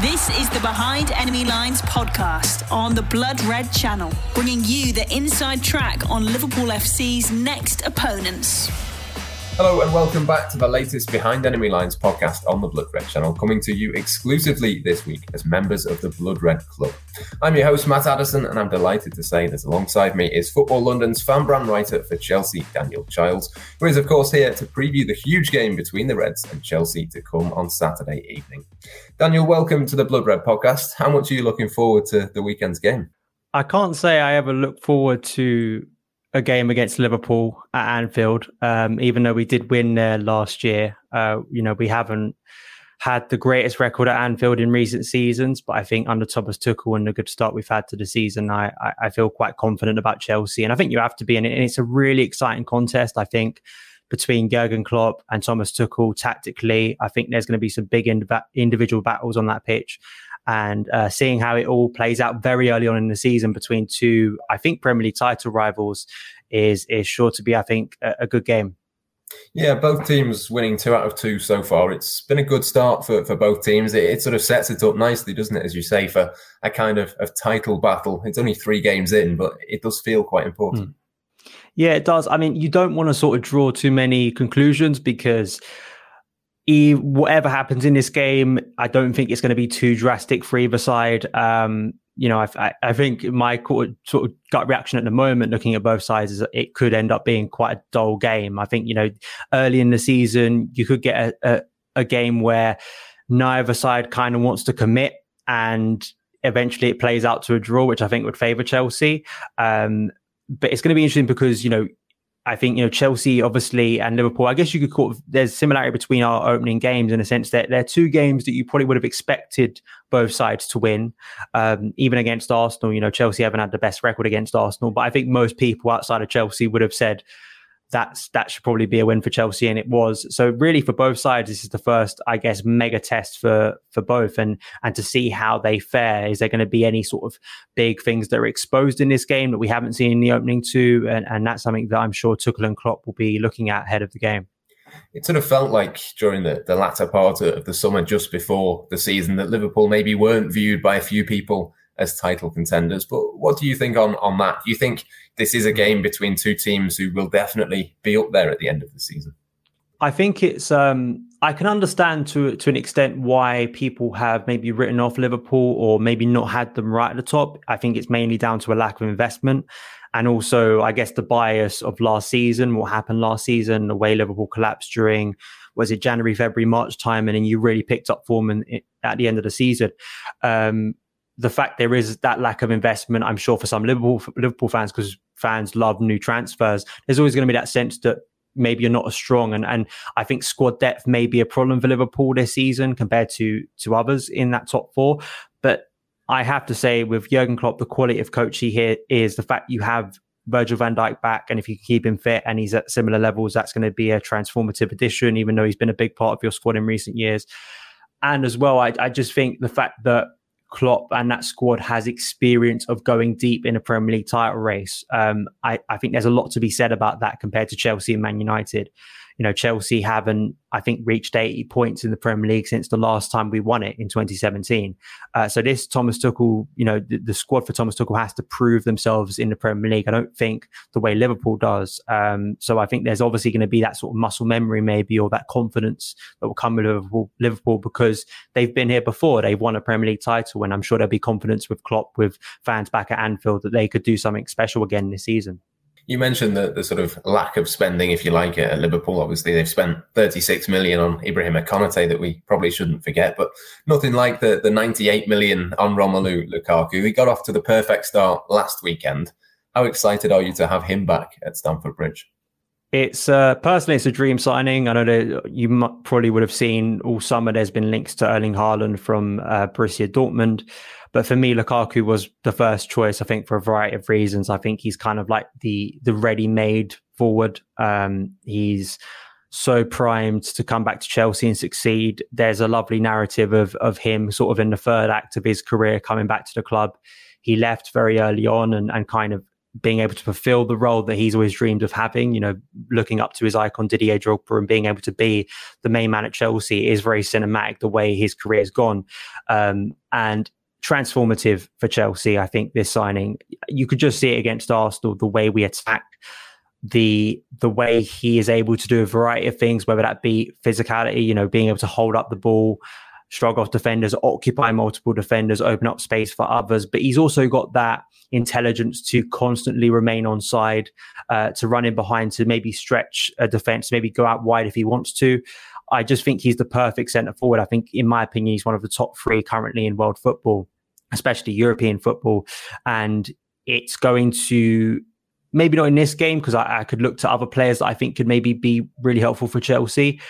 This is the Behind Enemy Lines podcast on the Blood Red channel, bringing you the inside track on Liverpool FC's next opponents. Hello and welcome back to the latest Behind Enemy Lines podcast on the Blood Red channel, coming to you exclusively this week as members of the Blood Red Club. I'm your host, Matt Addison, and I'm delighted to say that alongside me is Football London's fan brand writer for Chelsea, Daniel Childs, who is, of course, here to preview the huge game between the Reds and Chelsea to come on Saturday evening. Daniel, welcome to the Blood Red podcast. How much are you looking forward to the weekend's game? I can't say I ever look forward to a game against Liverpool at Anfield. Um, even though we did win there last year, uh, you know, we haven't had the greatest record at Anfield in recent seasons. But I think under Thomas Tuchel and the good start we've had to the season, I, I, I feel quite confident about Chelsea. And I think you have to be in it. And it's a really exciting contest. I think between Jurgen Klopp and Thomas Tuchel tactically, I think there's going to be some big indiv- individual battles on that pitch and uh, seeing how it all plays out very early on in the season between two, I think Premier League title rivals is is sure to be, I think, a, a good game. Yeah, both teams winning two out of two so far. It's been a good start for, for both teams. It, it, sort of sets it up nicely, doesn't it, as you say, for a kind of, of title battle. It's only three games in, but it does feel quite important. Mm. Yeah, it does. I mean, you don't want to sort of draw too many conclusions because he, whatever happens in this game, I don't think it's going to be too drastic for either side. Um, you know, I, I, think my sort of gut reaction at the moment, looking at both sides, is it could end up being quite a dull game. I think you know, early in the season, you could get a, a, a game where neither side kind of wants to commit, and eventually it plays out to a draw, which I think would favour Chelsea. Um, but it's going to be interesting because you know I think you know Chelsea, obviously, and Liverpool. I guess you could call it, there's similarity between our opening games in a sense that they're two games that you probably would have expected both sides to win, um, even against Arsenal. You know, Chelsea haven't had the best record against Arsenal, but I think most people outside of Chelsea would have said that's that should probably be a win for Chelsea, and it was. So really, for both sides, this is the first, I guess, mega test for for both, and and to see how they fare. Is there going to be any sort of big things that are exposed in this game that we haven't seen in the opening two, and and that's something that I'm sure Tuchel and Klopp will be looking at ahead of the game. It sort of felt like during the, the latter part of the summer, just before the season, that Liverpool maybe weren't viewed by a few people as title contenders. But what do you think on on that? Do you think this is a game between two teams who will definitely be up there at the end of the season? I think it's. Um, I can understand to to an extent why people have maybe written off Liverpool or maybe not had them right at the top. I think it's mainly down to a lack of investment, and also I guess the bias of last season, what happened last season, the way Liverpool collapsed during was it January, February, March time, and then you really picked up form in, in, at the end of the season. Um, the fact there is that lack of investment, I'm sure for some Liverpool Liverpool fans, because fans love new transfers, there's always going to be that sense that maybe you're not as strong. And and I think squad depth may be a problem for Liverpool this season compared to to others in that top four. But I have to say, with Jurgen Klopp, the quality of coach he here is the fact you have Virgil van Dijk back, and if you keep him fit and he's at similar levels, that's going to be a transformative addition, even though he's been a big part of your squad in recent years. And as well, I, I just think the fact that Klopp and that squad has experience of going deep in a Premier League title race. Um, I, I think there's a lot to be said about that compared to Chelsea and Man United you know, Chelsea haven't, I think, reached 80 points in the Premier League since the last time we won it in 2017. Uh, so this Thomas Tuchel, you know, the, the, squad for Thomas Tuchel has to prove themselves in the Premier League. I don't think the way Liverpool does. Um, so I think there's obviously going to be that sort of muscle memory, maybe, or that confidence that will come with Liverpool, Liverpool because they've been here before. They've won a Premier League title, and I'm sure there'll be confidence with Klopp, with fans back at Anfield, that they could do something special again this season. You mentioned the, the sort of lack of spending, if you like, at Liverpool. Obviously, they've spent 36 million on Ibrahim Konate that we probably shouldn't forget, but nothing like the, the 98 million on Romelu Lukaku. He got off to the perfect start last weekend. How excited are you to have him back at Stamford Bridge? It's uh, personally, it's a dream signing. I know that you probably would have seen all summer. There's been links to Erling Haaland from uh, Borussia Dortmund. But for me, Lukaku was the first choice. I think for a variety of reasons. I think he's kind of like the the ready made forward. Um, he's so primed to come back to Chelsea and succeed. There's a lovely narrative of of him sort of in the third act of his career coming back to the club. He left very early on and, and kind of being able to fulfill the role that he's always dreamed of having, you know, looking up to his icon Didier Drogba and being able to be the main man at Chelsea is very cinematic the way his career has gone. Um, and transformative for Chelsea, I think this signing, you could just see it against Arsenal, the way we attack the the way he is able to do a variety of things, whether that be physicality, you know, being able to hold up the ball, shrug off defenders, occupy multiple defenders, open up space for others. But he's also got that intelligence to constantly remain on side, uh, to run in behind, to maybe stretch a defense, maybe go out wide if he wants to. I just think he's the perfect centre forward. I think, in my opinion, he's one of the top three currently in world football, especially European football. And it's going to maybe not in this game because I, I, could look to other players that I think could maybe be really helpful for Chelsea.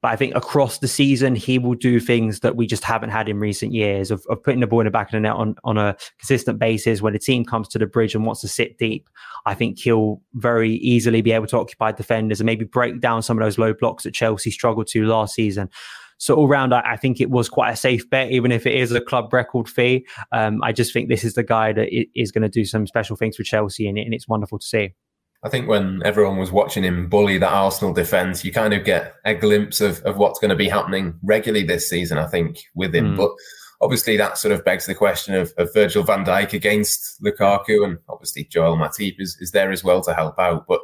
But I think across the season, he will do things that we just haven't had in recent years of, of putting the ball in the back of the net on, on a consistent basis. When the team comes to the bridge and wants to sit deep, I think he'll very easily be able to occupy defenders and maybe break down some of those low blocks that Chelsea struggled to last season. So all round, I, I, think it was quite a safe bet, even if it is a club record fee. Um, I just think this is the guy that is going to do some special things for Chelsea, and, and it's wonderful to see. I think when everyone was watching him bully that Arsenal defence, you kind of get a glimpse of, of what's going to be happening regularly this season, I think, with him. Mm. But obviously, that sort of begs the question of, of Virgil van Dijk against Lukaku, and obviously, Joel Matip is, is there as well to help out. But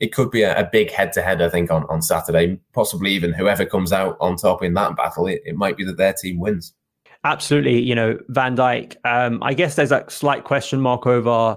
it could be a, a big head to head, I think, on, on Saturday. Possibly even whoever comes out on top in that battle, it, it might be that their team wins. Absolutely. You know, Van Dijk, um, I guess there's a slight question mark over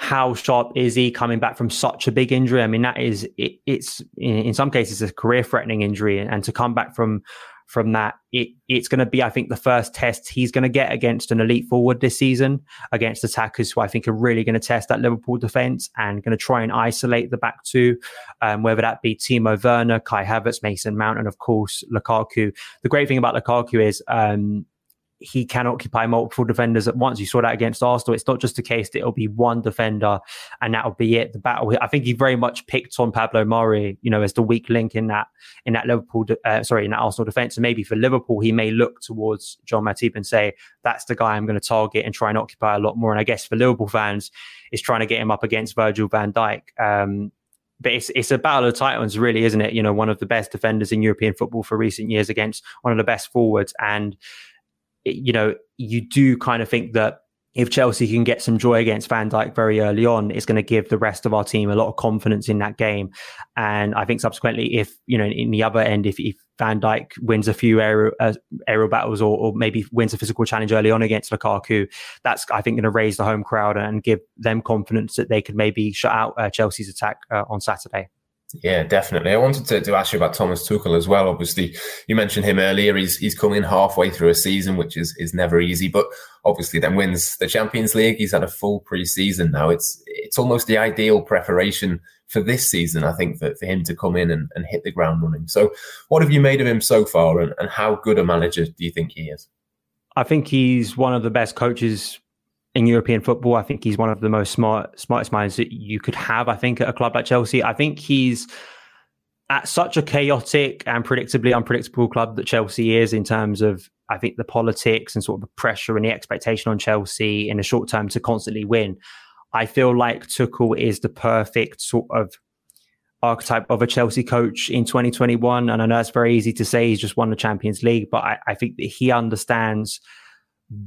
how sharp is he coming back from such a big injury? I mean, that is, it, it's in, some cases a career threatening injury. And to come back from from that, it, it's going to be, I think, the first test he's going to get against an elite forward this season, against attackers who I think are really going to test that Liverpool defense and going to try and isolate the back two, um, whether that be Timo Werner, Kai Havertz, Mason Mount, and of course, Lukaku. The great thing about Lukaku is, um, he can occupy multiple defenders at once. You saw that against Arsenal. It's not just a case that it'll be one defender and that'll be it. The battle. I think he very much picked on Pablo Mari, you know, as the weak link in that in that Liverpool, uh, sorry, in that Arsenal defense. And maybe for Liverpool, he may look towards John Matip and say, "That's the guy I'm going to target and try and occupy a lot more." And I guess for Liverpool fans, is trying to get him up against Virgil Van Dijk. Um, but it's it's a battle of titans, really, isn't it? You know, one of the best defenders in European football for recent years against one of the best forwards, and you know, you do kind of think that if Chelsea can get some joy against Van Dijk very early on, it's going to give the rest of our team a lot of confidence in that game. And I think subsequently, if you know, in the other end, if, if Van Dijk wins a few aerial, uh, aerial battles or, or, maybe wins a physical challenge early on against Lukaku, that's I think going to raise the home crowd and give them confidence that they could maybe shut out uh, Chelsea's attack uh, on Saturday. Yeah, definitely. I wanted to, to ask you about Thomas Tuchel as well. Obviously, you mentioned him earlier. He's he's coming in halfway through a season, which is is never easy. But obviously, then wins the Champions League. He's had a full pre-season now. It's it's almost the ideal preparation for this season, I think, for, for him to come in and, and hit the ground running. So, what have you made of him so far, and, and how good a manager do you think he is? I think he's one of the best coaches in European football. I think he's one of the most smart, smartest minds that you could have. I think at a club like Chelsea, I think he's at such a chaotic and predictably unpredictable club that Chelsea is in terms of I think the politics and sort of the pressure and the expectation on Chelsea in the short term to constantly win. I feel like Tuchel is the perfect sort of archetype of a Chelsea coach in 2021. And I know it's very easy to say he's just won the Champions League, but I, I think that he understands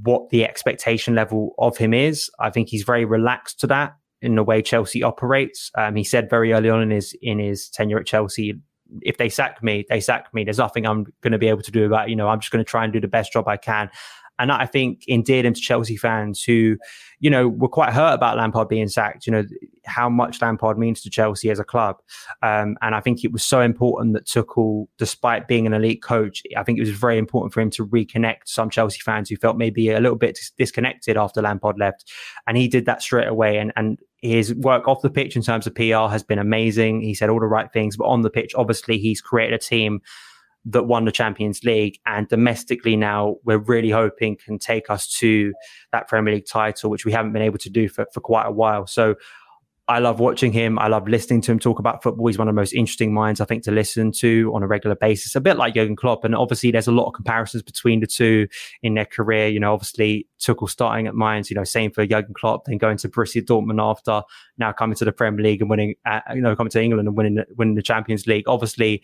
what the expectation level of him is. I think he's very relaxed to that in the way Chelsea operates. Um, he said very early on in his in his tenure at Chelsea, if they sack me, they sack me. There's nothing I'm going to be able to do about. It. You know, I'm just going to try and do the best job I can. And I think endeared him to Chelsea fans who, you know, were quite hurt about Lampard being sacked, you know, how much Lampard means to Chelsea as a club. Um, and I think it was so important that Tuchel, despite being an elite coach, I think it was very important for him to reconnect some Chelsea fans who felt maybe a little bit disconnected after Lampard left. And he did that straight away. And, and his work off the pitch in terms of PR has been amazing. He said all the right things, but on the pitch, obviously, he's created a team that won the Champions League. And domestically now, we're really hoping can take us to that Premier League title, which we haven't been able to do for, for quite a while. So I love watching him. I love listening to him talk about football. He's one of the most interesting minds, I think, to listen to on a regular basis. A bit like Jurgen Klopp. And obviously, there's a lot of comparisons between the two in their career. You know, obviously, Tuchel starting at Mainz, you know, same for Jurgen Klopp, then going to Borussia Dortmund after, now coming to the Premier League and winning, uh, you know, coming to England and winning, winning the Champions League. Obviously,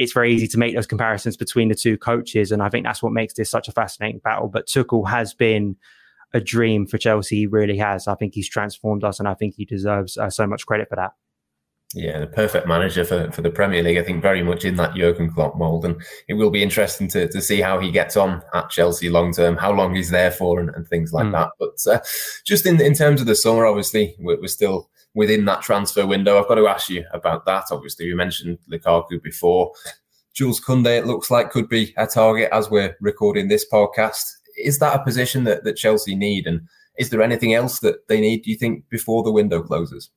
it's very easy to make those comparisons between the two coaches. And I think that's what makes this such a fascinating battle. But Tuchel has been a dream for Chelsea. He really has. I think he's transformed us, and I think he deserves uh, so much credit for that. Yeah, the perfect manager for, for the Premier League. I think very much in that Jurgen Klopp mould, and it will be interesting to, to see how he gets on at Chelsea long term, how long he's there for, and, and things like mm. that. But uh, just in in terms of the summer, obviously we're, we're, still within that transfer window. I've got to ask you about that. Obviously, we mentioned Lukaku before. Jules Koundé, it looks like, could be a target as we're recording this podcast is that a position that, that Chelsea need? And is there anything else that they need, do you think, before the window closes?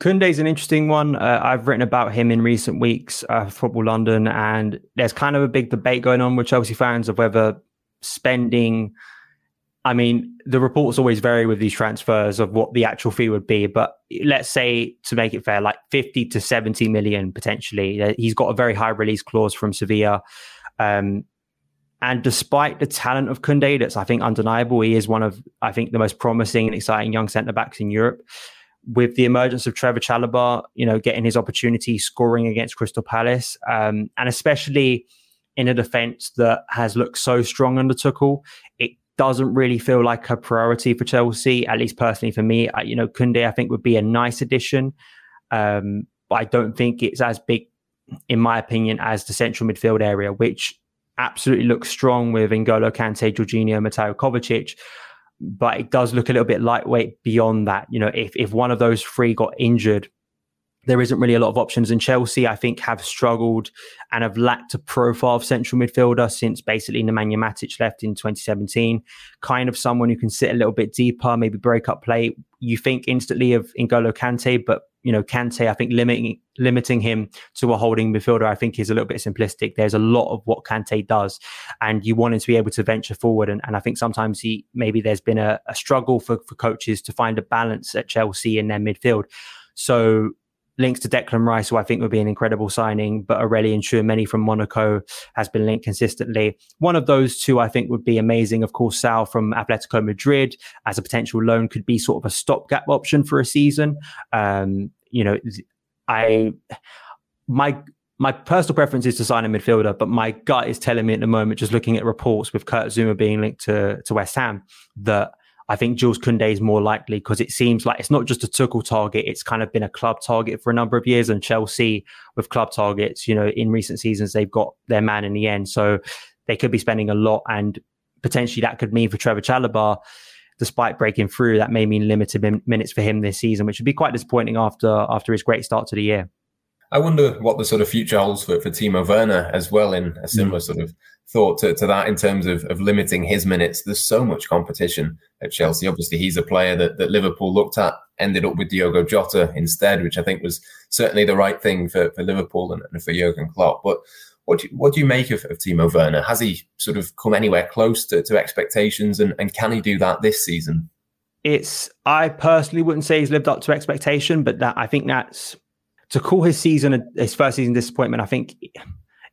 Koundé is an interesting one. Uh, I've written about him in recent weeks, uh, Football London, and there's kind of a big debate going on with Chelsea fans of whether spending. I mean, the reports always vary with these transfers of what the actual fee would be, but let's say to make it fair, like 50 to 70 million potentially. He's got a very high release clause from Sevilla. Um, and despite the talent of Koundé, that's I think undeniable, he is one of I think the most promising and exciting young centre backs in Europe. With the emergence of Trevor Chalobah, you know, getting his opportunity scoring against Crystal Palace, um, and especially in a defence that has looked so strong under Tuchel, it doesn't really feel like a priority for Chelsea. At least personally for me, I, you know, Koundé, I think would be a nice addition, um, but I don't think it's as big, in my opinion, as the central midfield area, which absolutely looks strong with N'Golo Kante, Jorginho, Mateo Kovacic. But it does look a little bit lightweight beyond that. You know, if, if one of those three got injured, there isn't really a lot of options. And Chelsea, I think, have struggled and have lacked a profile of central midfielder since basically Nemanja Matic left in 2017. Kind of someone who can sit a little bit deeper, maybe break up play. You think instantly of N'Golo Kante, but you know, Kante, I think limiting limiting him to a holding midfielder, I think is a little bit simplistic. There's a lot of what Kante does, and you want him to be able to venture forward. And, and I think sometimes he maybe there's been a, a struggle for, for coaches to find a balance at Chelsea in their midfield. So links to Declan Rice, who I think would be an incredible signing, but Aurelien Tchouameni from Monaco has been linked consistently. One of those two I think would be amazing. Of course, Saúl from Atletico Madrid as a potential loan could be sort of a stopgap option for a season. Um, you know, I my my personal preference is to sign a midfielder, but my gut is telling me at the moment, just looking at reports with Kurt Zouma being linked to to West Ham, that I think Jules Koundé is more likely because it seems like it's not just a Tuchel target; it's kind of been a club target for a number of years. And Chelsea, with club targets, you know, in recent seasons they've got their man in the end, so they could be spending a lot, and potentially that could mean for Trevor Chalobah despite breaking through, that may mean limited min- minutes for him this season, which would be quite disappointing after after his great start to the year. I wonder what the sort of future holds for, for Timo Werner as well, in a similar mm. sort of thought to, to that in terms of, of limiting his minutes. There's so much competition at Chelsea. Mm-hmm. Obviously, he's a player that, that Liverpool looked at, ended up with Diogo Jota instead, which I think was certainly the right thing for, for Liverpool and, and for Jurgen Klopp. But what do you, what do you make of, of Timo Werner? Has he sort of come anywhere close to, to expectations, and, and can he do that this season? It's I personally wouldn't say he's lived up to expectation, but that I think that's to call his season his first season disappointment. I think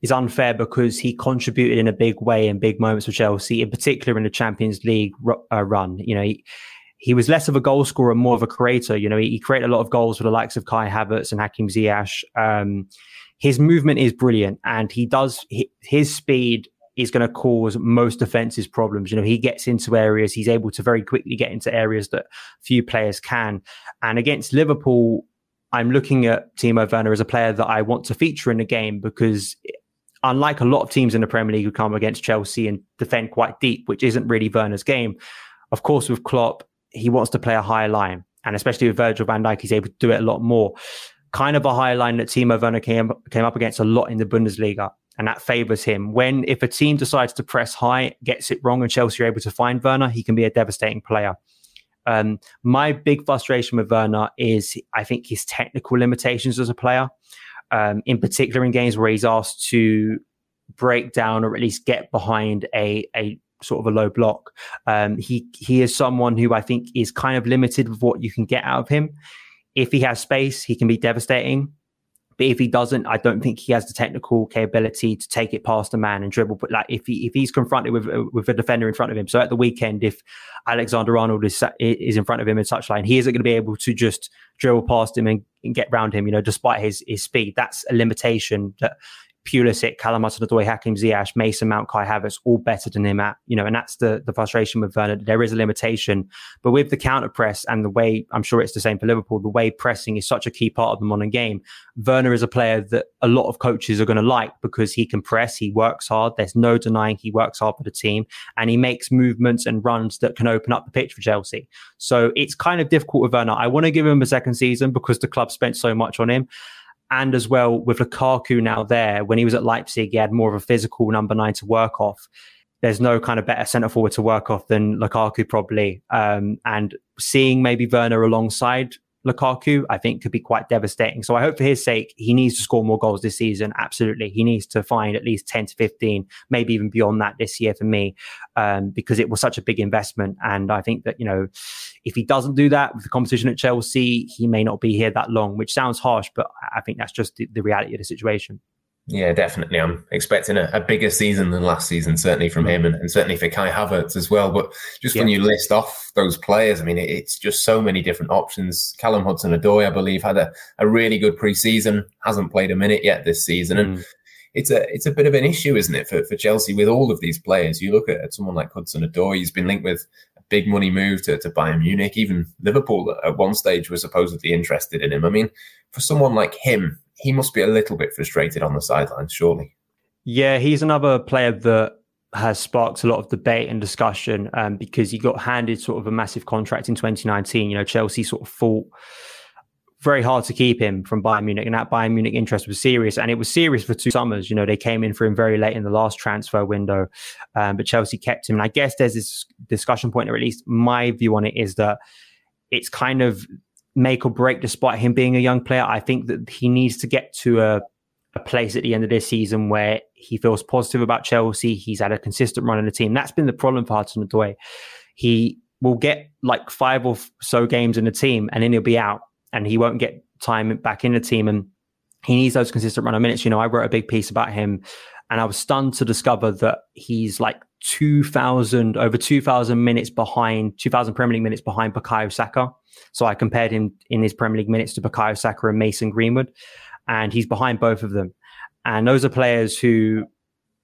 is unfair because he contributed in a big way in big moments for Chelsea, in particular in the Champions League uh, run. You know. He, he was less of a goal scorer and more of a creator. You know, he, he created a lot of goals for the likes of Kai Havertz and Hakim Ziyech. Um, his movement is brilliant and he does his speed is going to cause most defenses problems. You know, he gets into areas, he's able to very quickly get into areas that few players can. And against Liverpool, I'm looking at Timo Werner as a player that I want to feature in the game because unlike a lot of teams in the Premier League who come against Chelsea and defend quite deep, which isn't really Werner's game, of course, with Klopp, he wants to play a higher line. And especially with Virgil van Dijk, he's able to do it a lot more kind of a higher line that Timo Werner came, came up against a lot in the Bundesliga. And that favors him. When, if a team decides to press high, gets it wrong, and Chelsea are able to find Werner, he can be a devastating player. Um, my big frustration with Werner is, I think, his technical limitations as a player, um, in particular in games where he's asked to break down or at least get behind a, a sort of a low block. Um, he he is someone who I think is kind of limited with what you can get out of him if he has space, he can be devastating. But if he doesn't, I don't think he has the technical capability to take it past a man and dribble. But like if he if he's confronted with with a defender in front of him, so at the weekend, if Alexander Arnold is is in front of him in touchline, he isn't going to be able to just dribble past him and, and get round him. You know, despite his his speed, that's a limitation that Pulisic, Callum Hudson-Odoi, Hakim Ziyech, Mason Mount, Kai Havertz, all better than him at, you know, and that's the, the frustration with Werner. There is a limitation, but with the counter press and the way, I'm sure it's the same for Liverpool, the way pressing is such a key part of the modern game. Werner is a player that a lot of coaches are going to like because he can press, he works hard. There's no denying he works hard for the team and he makes movements and runs that can open up the pitch for Chelsea. So it's kind of difficult with Werner. I want to give him a second season because the club spent so much on him and as well with Lukaku now there, when he was at Leipzig, he had more of a physical number nine to work off. There's no kind of better centre forward to work off than Lukaku probably. Um, and seeing maybe Werner alongside Lukaku, I think could be quite devastating. So I hope for his sake, he needs to score more goals this season. Absolutely. He needs to find at least 10 to 15, maybe even beyond that this year for me, um, because it was such a big investment. And I think that, you know, if he doesn't do that with the competition at Chelsea, he may not be here that long, which sounds harsh, but I think that's just the, the reality of the situation. Yeah, definitely. I'm expecting a, a, bigger season than last season, certainly from him and, and certainly for Kai Havertz as well. But just yeah. when you list off those players, I mean, it, it's just so many different options. Callum Hudson Odoi, I believe, had a, a really good preseason, hasn't played a minute yet this season. Mm. And it's a it's a bit of an issue, isn't it, for, for Chelsea with all of these players? You look at, at someone like Hudson Odoi, he's been linked with big money move to, to Bayern Munich. Even Liverpool at one stage was supposedly interested in him. I mean, for someone like him, he must be a little bit frustrated on the sidelines, surely. Yeah, he's another player that has sparked a lot of debate and discussion um, because he got handed sort of a massive contract in 2019. You know, Chelsea sort of fought very hard to keep him from Bayern Munich, and that Bayern Munich interest was serious, and it was serious for two summers. You know, they came in for him very late in the last transfer window, um, but Chelsea kept him. And I guess there's this discussion point, or at least my view on it is that it's kind of make or break despite him being a young player. I think that he needs to get to a, a place at the end of this season where he feels positive about Chelsea. He's had a consistent run in the team. That's been the problem for Hudson Odoi. He will get like five or so games in the team and then he'll be out and he won't get time back in the team. And he needs those consistent run of minutes. You know, I wrote a big piece about him and I was stunned to discover that he's like 2,000, over 2,000 minutes behind, 2,000 Premier League minutes behind Bukayo Saka. So I compared him in his Premier League minutes to Bukayo Saka and Mason Greenwood, and he's behind both of them. And those are players who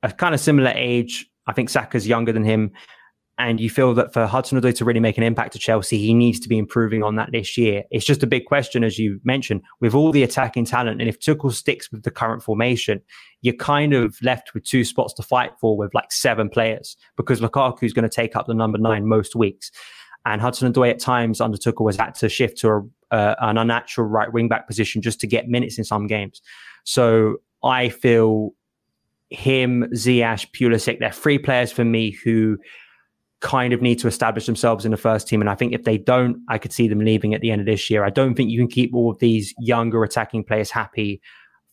are kind of similar age. I think Saka's younger than him. And you feel that for Hudson Odoi to really make an impact to Chelsea, he needs to be improving on that this year. It's just a big question, as you mentioned, with all the attacking talent. And if Tuchel sticks with the current formation, you're kind of left with two spots to fight for with like seven players because Lukaku is going to take up the number nine most weeks. And Hudson Odoi at times under Tuchel was had to shift to a, uh, an unnatural right wing back position just to get minutes in some games. So I feel him, Ziyech, Pulisic, they're three players for me who kind of need to establish themselves in the first team. And I think if they don't, I could see them leaving at the end of this year. I don't think you can keep all of these younger attacking players happy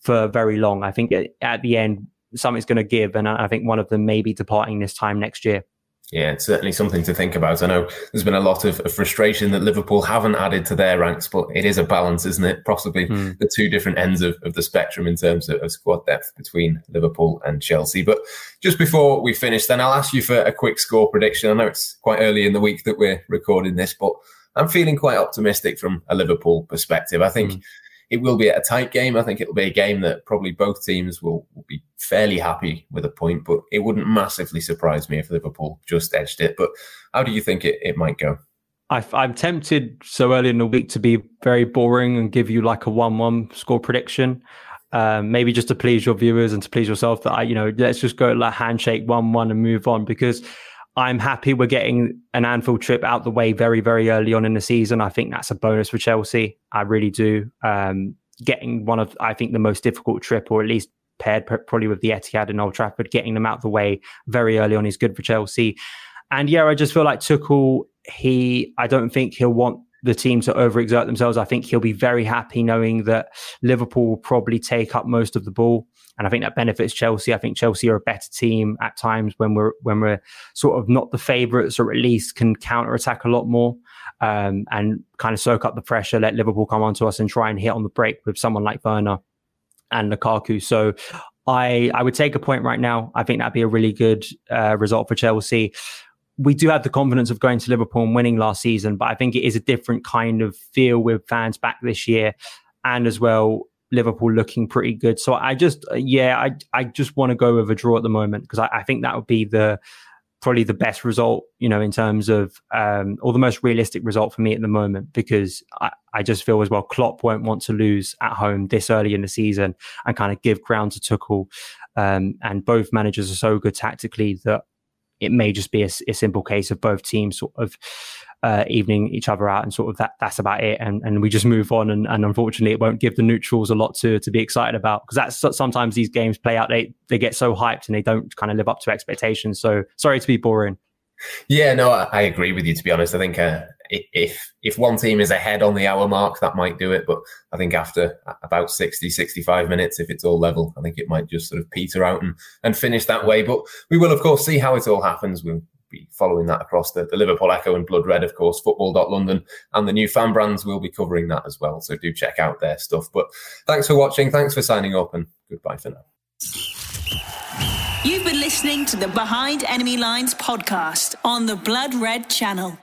for very long. I think at the end, something's going to give. And I think one of them may be departing this time next year. Yeah, it's certainly something to think about. I know there's been a lot of, of, frustration that Liverpool haven't added to their ranks, but it is a balance, isn't it? Possibly mm. the two different ends of, of the spectrum in terms of, of, squad depth between Liverpool and Chelsea. But just before we finish, then I'll ask you for a quick score prediction. I know it's quite early in the week that we're recording this, but I'm feeling quite optimistic from a Liverpool perspective. I think. Mm it will be a tight game. I think it'll be a game that probably both teams will, will be fairly happy with a point, but it wouldn't massively surprise me if Liverpool just edged it. But how do you think it, it might go? I, am tempted so early in the week to be very boring and give you like a one-one score prediction. Um, maybe just to please your viewers and to please yourself that I, you know, let's just go like handshake one-one and move on because I'm happy we're getting an Anfield trip out the way very, very early on in the season. I think that's a bonus for Chelsea. I really do. Um, getting one of, I think, the most difficult trip, or at least paired probably with the Etihad and Old Trafford, getting them out the way very early on is good for Chelsea. And yeah, I just feel like Tuchel, he, I don't think he'll want the team to overexert themselves. I think he'll be very happy knowing that Liverpool will probably take up most of the ball and I think that benefits Chelsea. I think Chelsea are a better team at times when we're when we're sort of not the favourites, or at least can counter attack a lot more um, and kind of soak up the pressure, let Liverpool come onto us and try and hit on the break with someone like Werner and Lukaku. So I I would take a point right now. I think that'd be a really good uh, result for Chelsea. We do have the confidence of going to Liverpool and winning last season, but I think it is a different kind of feel with fans back this year, and as well Liverpool looking pretty good. So I just yeah I I just want to go with a draw at the moment because I, I think that would be the probably the best result, you know, in terms of um, or the most realistic result for me at the moment because I, I just feel as well Klopp won't want to lose at home this early in the season and kind of give ground to Tuchel. Um, and both managers are so good tactically that it may just be a, a simple case of both teams sort of uh, evening each other out and sort of that that's about it. And and we just move on and, and unfortunately it won't give the neutrals a lot to to be excited about because that's sometimes these games play out they they get so hyped and they don't kind of live up to expectations. So sorry to be boring. Yeah no i, I agree with you to be honest. I think uh, if if one team is ahead on the hour mark that might do it. But i think after about 60 65 minutes if it's all level i think it might just sort of peter out and and finish that way. But we will of course see how it all happens. We'll be following that across the, the Liverpool Echo and Blood Red, of course, football.london, and the new fan brands will be covering that as well. So do check out their stuff. But thanks for watching. Thanks for signing up, and goodbye for now. You've been listening to the Behind Enemy Lines podcast on the Blood Red channel.